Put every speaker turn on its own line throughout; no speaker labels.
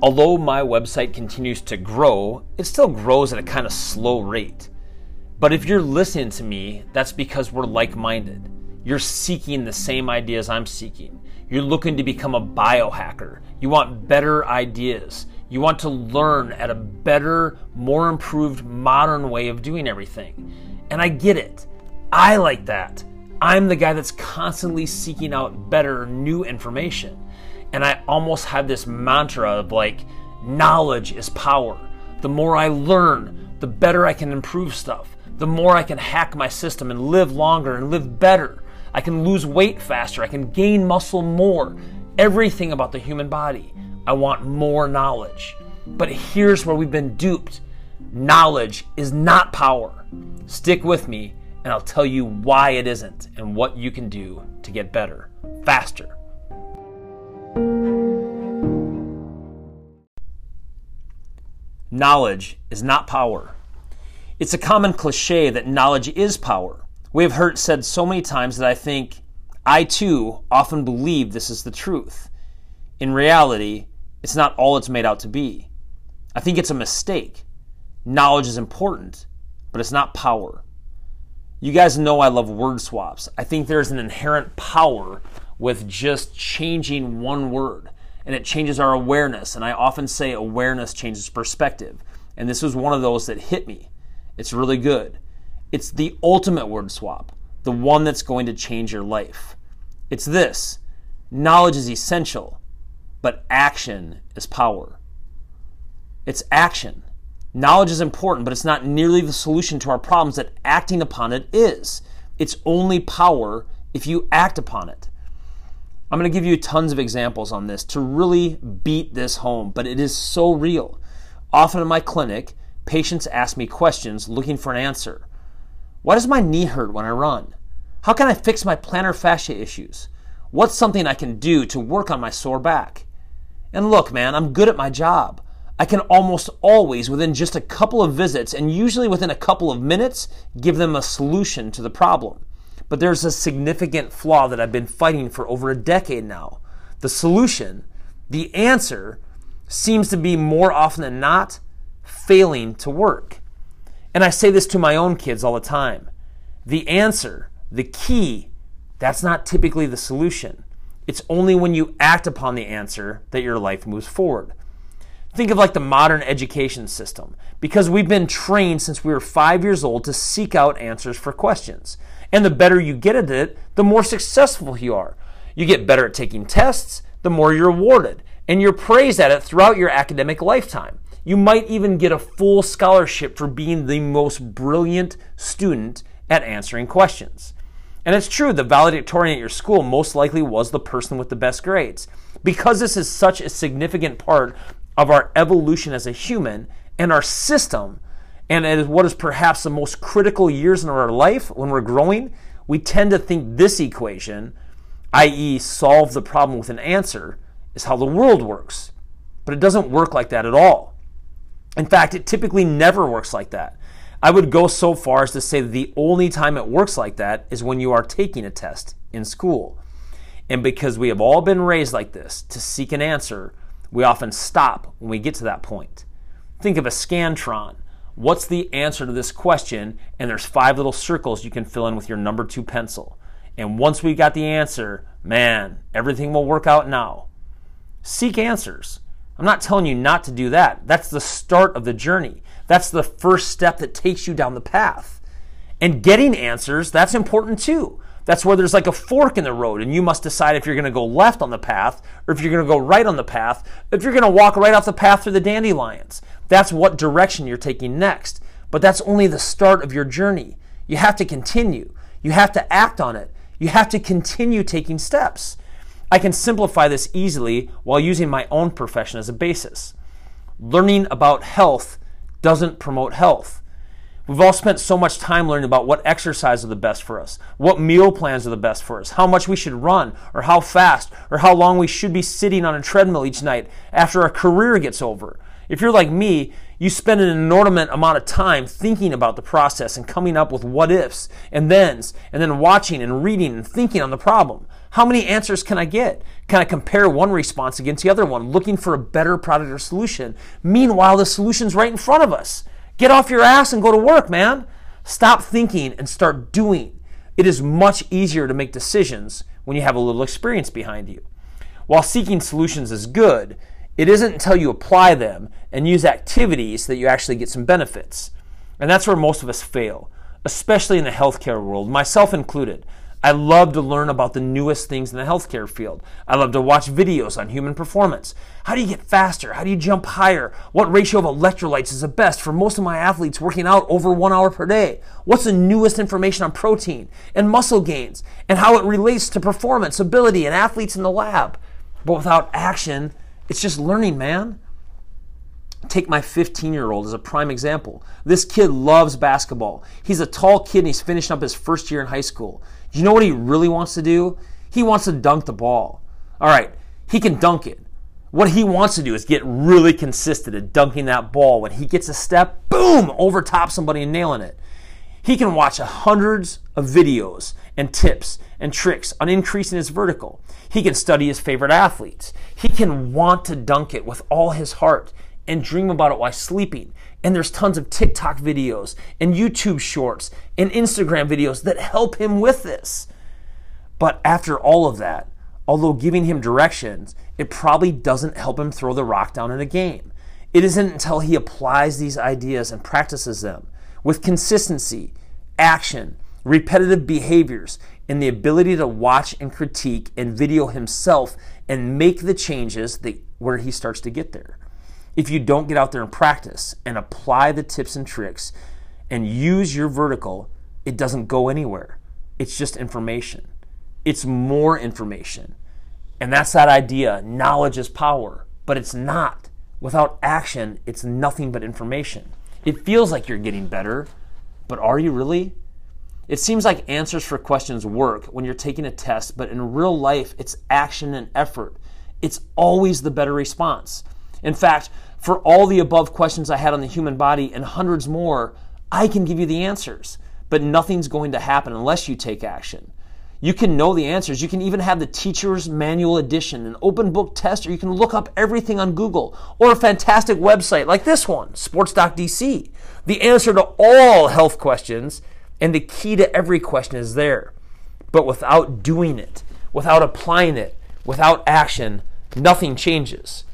Although my website continues to grow, it still grows at a kind of slow rate. But if you're listening to me, that's because we're like minded. You're seeking the same ideas I'm seeking. You're looking to become a biohacker. You want better ideas. You want to learn at a better, more improved, modern way of doing everything. And I get it. I like that. I'm the guy that's constantly seeking out better, new information. And I almost had this mantra of like, knowledge is power. The more I learn, the better I can improve stuff. The more I can hack my system and live longer and live better. I can lose weight faster. I can gain muscle more. Everything about the human body. I want more knowledge. But here's where we've been duped knowledge is not power. Stick with me and I'll tell you why it isn't and what you can do to get better, faster. Knowledge is not power. It's a common cliche that knowledge is power. We have heard it said so many times that I think I too often believe this is the truth. In reality, it's not all it's made out to be. I think it's a mistake. Knowledge is important, but it's not power. You guys know I love word swaps. I think there's an inherent power with just changing one word, and it changes our awareness. And I often say awareness changes perspective. And this was one of those that hit me. It's really good. It's the ultimate word swap, the one that's going to change your life. It's this knowledge is essential, but action is power. It's action. Knowledge is important, but it's not nearly the solution to our problems that acting upon it is. It's only power if you act upon it. I'm going to give you tons of examples on this to really beat this home, but it is so real. Often in my clinic, patients ask me questions looking for an answer. Why does my knee hurt when I run? How can I fix my plantar fascia issues? What's something I can do to work on my sore back? And look, man, I'm good at my job. I can almost always, within just a couple of visits, and usually within a couple of minutes, give them a solution to the problem. But there's a significant flaw that I've been fighting for over a decade now. The solution, the answer, seems to be more often than not failing to work. And I say this to my own kids all the time. The answer, the key, that's not typically the solution. It's only when you act upon the answer that your life moves forward. Think of like the modern education system, because we've been trained since we were five years old to seek out answers for questions. And the better you get at it, the more successful you are. You get better at taking tests, the more you're awarded, and you're praised at it throughout your academic lifetime. You might even get a full scholarship for being the most brilliant student at answering questions. And it's true, the valedictorian at your school most likely was the person with the best grades. Because this is such a significant part of our evolution as a human and our system, and is what is perhaps the most critical years in our life when we're growing, we tend to think this equation, i.e., solve the problem with an answer, is how the world works. But it doesn't work like that at all. In fact, it typically never works like that. I would go so far as to say that the only time it works like that is when you are taking a test in school. And because we have all been raised like this, to seek an answer, we often stop when we get to that point. Think of a Scantron. What's the answer to this question? And there's five little circles you can fill in with your number two pencil. And once we got the answer, man, everything will work out now. Seek answers. I'm not telling you not to do that. That's the start of the journey. That's the first step that takes you down the path. And getting answers, that's important too. That's where there's like a fork in the road, and you must decide if you're going to go left on the path or if you're going to go right on the path, if you're going to walk right off the path through the dandelions. That's what direction you're taking next. But that's only the start of your journey. You have to continue, you have to act on it, you have to continue taking steps. I can simplify this easily while using my own profession as a basis. Learning about health doesn't promote health. We've all spent so much time learning about what exercise are the best for us, what meal plans are the best for us, how much we should run, or how fast, or how long we should be sitting on a treadmill each night after our career gets over. If you're like me, you spend an inordinate amount of time thinking about the process and coming up with what ifs and thens, and then watching and reading and thinking on the problem. How many answers can I get? Can I compare one response against the other one, looking for a better product or solution? Meanwhile, the solution's right in front of us. Get off your ass and go to work, man. Stop thinking and start doing. It is much easier to make decisions when you have a little experience behind you. While seeking solutions is good, it isn't until you apply them and use activities that you actually get some benefits. And that's where most of us fail, especially in the healthcare world, myself included. I love to learn about the newest things in the healthcare field. I love to watch videos on human performance. How do you get faster? How do you jump higher? What ratio of electrolytes is the best for most of my athletes working out over one hour per day? What's the newest information on protein and muscle gains and how it relates to performance, ability, and athletes in the lab? But without action, it's just learning, man. Take my 15 year old as a prime example. This kid loves basketball. He's a tall kid and he's finishing up his first year in high school. You know what he really wants to do? He wants to dunk the ball. All right, he can dunk it. What he wants to do is get really consistent at dunking that ball. When he gets a step, boom, over top somebody and nailing it. He can watch hundreds of videos and tips and tricks on increasing his vertical. He can study his favorite athletes. He can want to dunk it with all his heart and dream about it while sleeping. And there's tons of TikTok videos and YouTube shorts and Instagram videos that help him with this. But after all of that, although giving him directions, it probably doesn't help him throw the rock down in a game. It isn't until he applies these ideas and practices them with consistency, action, repetitive behaviors, and the ability to watch and critique and video himself and make the changes that, where he starts to get there if you don't get out there and practice and apply the tips and tricks and use your vertical, it doesn't go anywhere. It's just information. It's more information. And that's that idea knowledge is power, but it's not. Without action, it's nothing but information. It feels like you're getting better, but are you really? It seems like answers for questions work when you're taking a test, but in real life, it's action and effort. It's always the better response. In fact, for all the above questions I had on the human body and hundreds more, I can give you the answers. But nothing's going to happen unless you take action. You can know the answers. You can even have the teacher's manual edition, an open book test, or you can look up everything on Google or a fantastic website like this one, sports.dc. The answer to all health questions and the key to every question is there. But without doing it, without applying it, without action, nothing changes.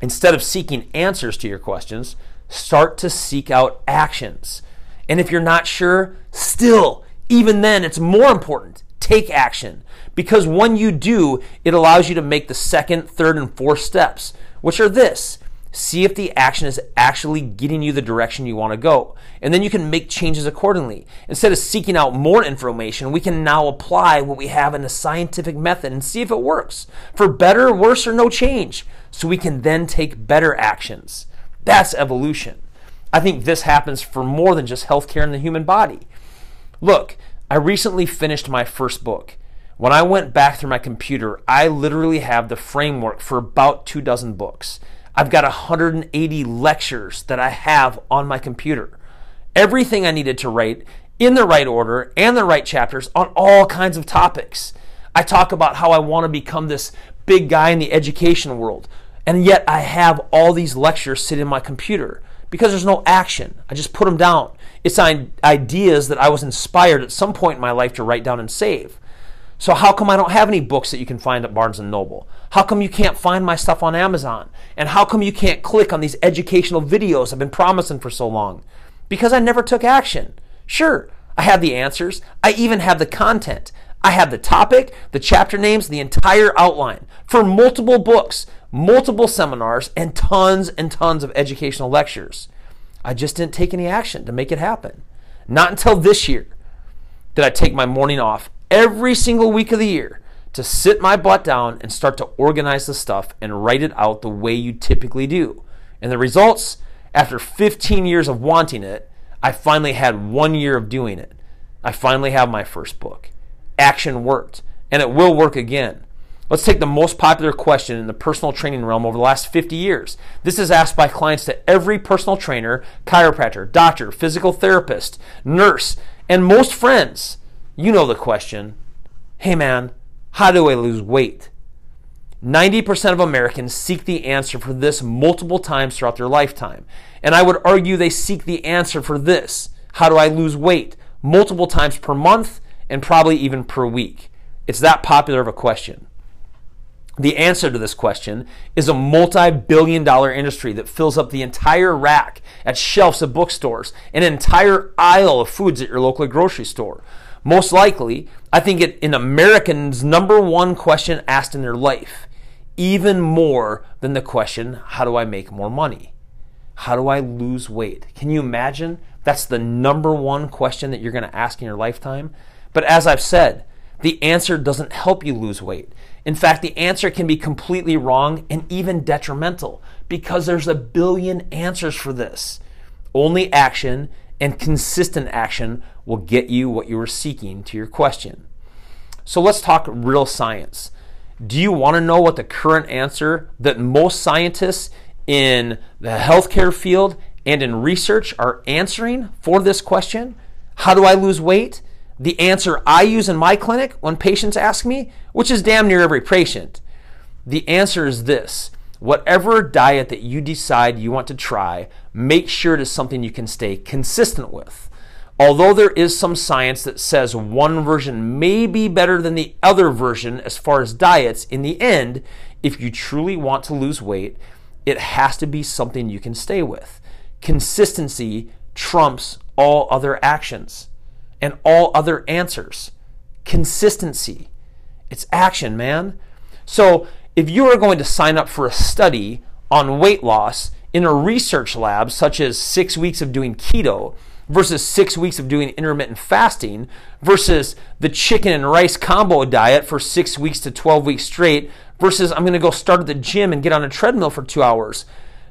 Instead of seeking answers to your questions, start to seek out actions. And if you're not sure, still, even then, it's more important. Take action. Because when you do, it allows you to make the second, third, and fourth steps, which are this see if the action is actually getting you the direction you want to go. And then you can make changes accordingly. Instead of seeking out more information, we can now apply what we have in a scientific method and see if it works for better, worse, or no change. So we can then take better actions. That's evolution. I think this happens for more than just healthcare in the human body. Look, I recently finished my first book. When I went back through my computer, I literally have the framework for about two dozen books. I've got 180 lectures that I have on my computer. Everything I needed to write in the right order and the right chapters on all kinds of topics. I talk about how I want to become this big guy in the education world, and yet I have all these lectures sitting in my computer because there's no action. I just put them down. It's ideas that I was inspired at some point in my life to write down and save. So how come I don't have any books that you can find at Barnes and Noble? How come you can't find my stuff on Amazon? And how come you can't click on these educational videos I've been promising for so long? Because I never took action. Sure, I have the answers. I even have the content. I have the topic, the chapter names, the entire outline for multiple books, multiple seminars, and tons and tons of educational lectures. I just didn't take any action to make it happen. Not until this year did I take my morning off every single week of the year to sit my butt down and start to organize the stuff and write it out the way you typically do. And the results, after 15 years of wanting it, I finally had one year of doing it. I finally have my first book. Action worked, and it will work again. Let's take the most popular question in the personal training realm over the last 50 years. This is asked by clients to every personal trainer, chiropractor, doctor, physical therapist, nurse, and most friends. You know the question Hey man, How do I lose weight? 90% of Americans seek the answer for this multiple times throughout their lifetime. And I would argue they seek the answer for this how do I lose weight? multiple times per month and probably even per week. It's that popular of a question. The answer to this question is a multi billion dollar industry that fills up the entire rack at shelves of bookstores, an entire aisle of foods at your local grocery store. Most likely, I think it in Americans' number one question asked in their life, even more than the question, How do I make more money? How do I lose weight? Can you imagine? That's the number one question that you're going to ask in your lifetime. But as I've said, the answer doesn't help you lose weight. In fact, the answer can be completely wrong and even detrimental because there's a billion answers for this. Only action and consistent action will get you what you are seeking to your question. So let's talk real science. Do you want to know what the current answer that most scientists in the healthcare field and in research are answering for this question? How do I lose weight? The answer I use in my clinic when patients ask me, which is damn near every patient. The answer is this whatever diet that you decide you want to try, make sure it is something you can stay consistent with. Although there is some science that says one version may be better than the other version as far as diets, in the end, if you truly want to lose weight, it has to be something you can stay with. Consistency trumps all other actions and all other answers. Consistency. It's action, man. So if you are going to sign up for a study on weight loss in a research lab, such as six weeks of doing keto versus six weeks of doing intermittent fasting versus the chicken and rice combo diet for six weeks to 12 weeks straight versus I'm going to go start at the gym and get on a treadmill for two hours.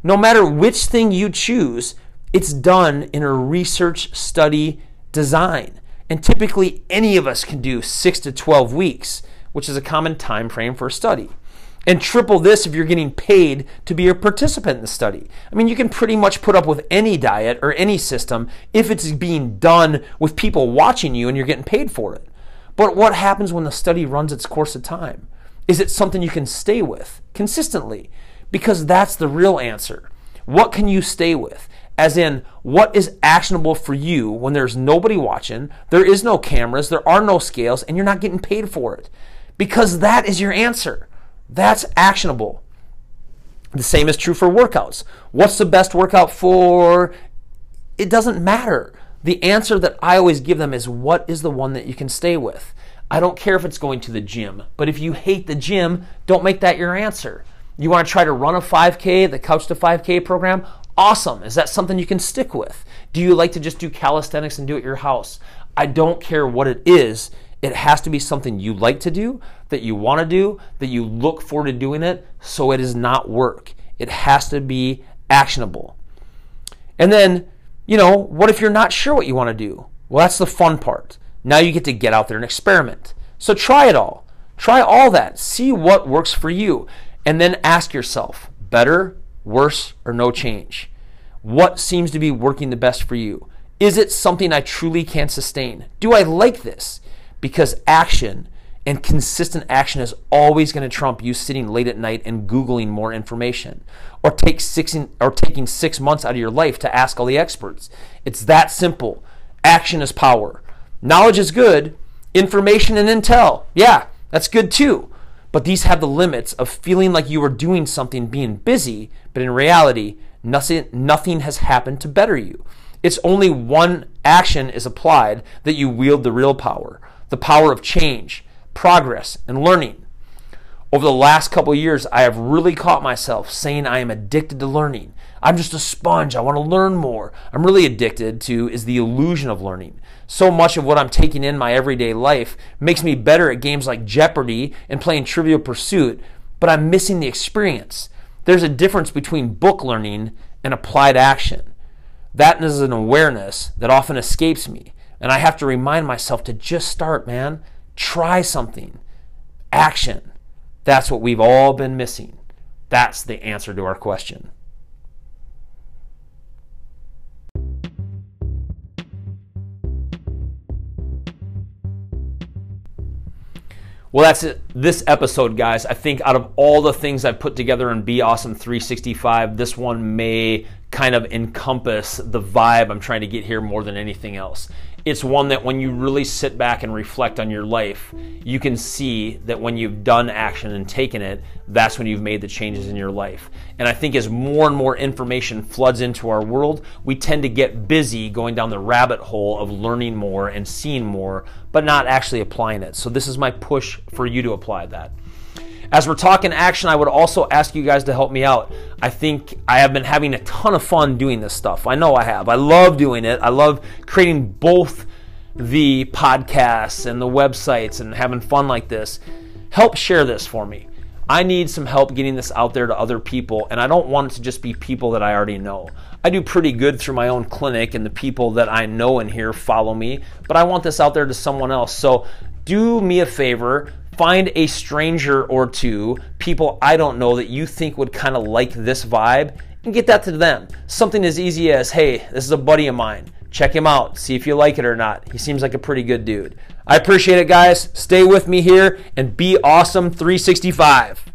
No matter which thing you choose, it's done in a research study design. And typically any of us can do 6 to 12 weeks, which is a common time frame for a study. And triple this if you're getting paid to be a participant in the study. I mean, you can pretty much put up with any diet or any system if it's being done with people watching you and you're getting paid for it. But what happens when the study runs its course of time? Is it something you can stay with consistently? Because that's the real answer. What can you stay with? As in what is actionable for you when there's nobody watching, there is no cameras, there are no scales, and you're not getting paid for it. Because that is your answer. That's actionable. The same is true for workouts. What's the best workout for? It doesn't matter. The answer that I always give them is what is the one that you can stay with? I don't care if it's going to the gym, but if you hate the gym, don't make that your answer. You want to try to run a 5K, the Couch to 5K program? Awesome. Is that something you can stick with? Do you like to just do calisthenics and do it your house? I don't care what it is. It has to be something you like to do, that you want to do, that you look forward to doing it, so it is not work. It has to be actionable. And then, you know, what if you're not sure what you want to do? Well, that's the fun part. Now you get to get out there and experiment. So try it all. Try all that. See what works for you. And then ask yourself better, worse, or no change? What seems to be working the best for you? Is it something I truly can sustain? Do I like this? Because action and consistent action is always going to trump you sitting late at night and googling more information or take six in, or taking 6 months out of your life to ask all the experts. It's that simple. Action is power. Knowledge is good, information and intel. Yeah, that's good too. But these have the limits of feeling like you are doing something being busy, but in reality, nothing, nothing has happened to better you. It's only one action is applied that you wield the real power the power of change, progress, and learning. Over the last couple years, I have really caught myself saying I am addicted to learning. I'm just a sponge. I want to learn more. I'm really addicted to is the illusion of learning so much of what I'm taking in my everyday life makes me better at games like Jeopardy and playing Trivial Pursuit, but I'm missing the experience. There's a difference between book learning and applied action. That is an awareness that often escapes me, and I have to remind myself to just start, man. Try something. Action. That's what we've all been missing. That's the answer to our question. Well, that's it. This episode, guys. I think out of all the things I've put together in Be Awesome 365, this one may kind of encompass the vibe I'm trying to get here more than anything else it's one that when you really sit back and reflect on your life, you can see that when you've done action and taken it, that's when you've made the changes in your life. And I think as more and more information floods into our world, we tend to get busy going down the rabbit hole of learning more and seeing more, but not actually applying it. So this is my push for you to apply that. As we're talking action, I would also ask you guys to help me out. I think I have been having a ton of fun doing this stuff. I know I have. I love doing it. I love creating both the podcasts and the websites and having fun like this. Help share this for me. I need some help getting this out there to other people, and I don't want it to just be people that I already know. I do pretty good through my own clinic, and the people that I know in here follow me, but I want this out there to someone else. So do me a favor, find a stranger or two, people I don't know that you think would kind of like this vibe, and get that to them. Something as easy as, hey, this is a buddy of mine. Check him out, see if you like it or not. He seems like a pretty good dude. I appreciate it, guys. Stay with me here and be awesome 365.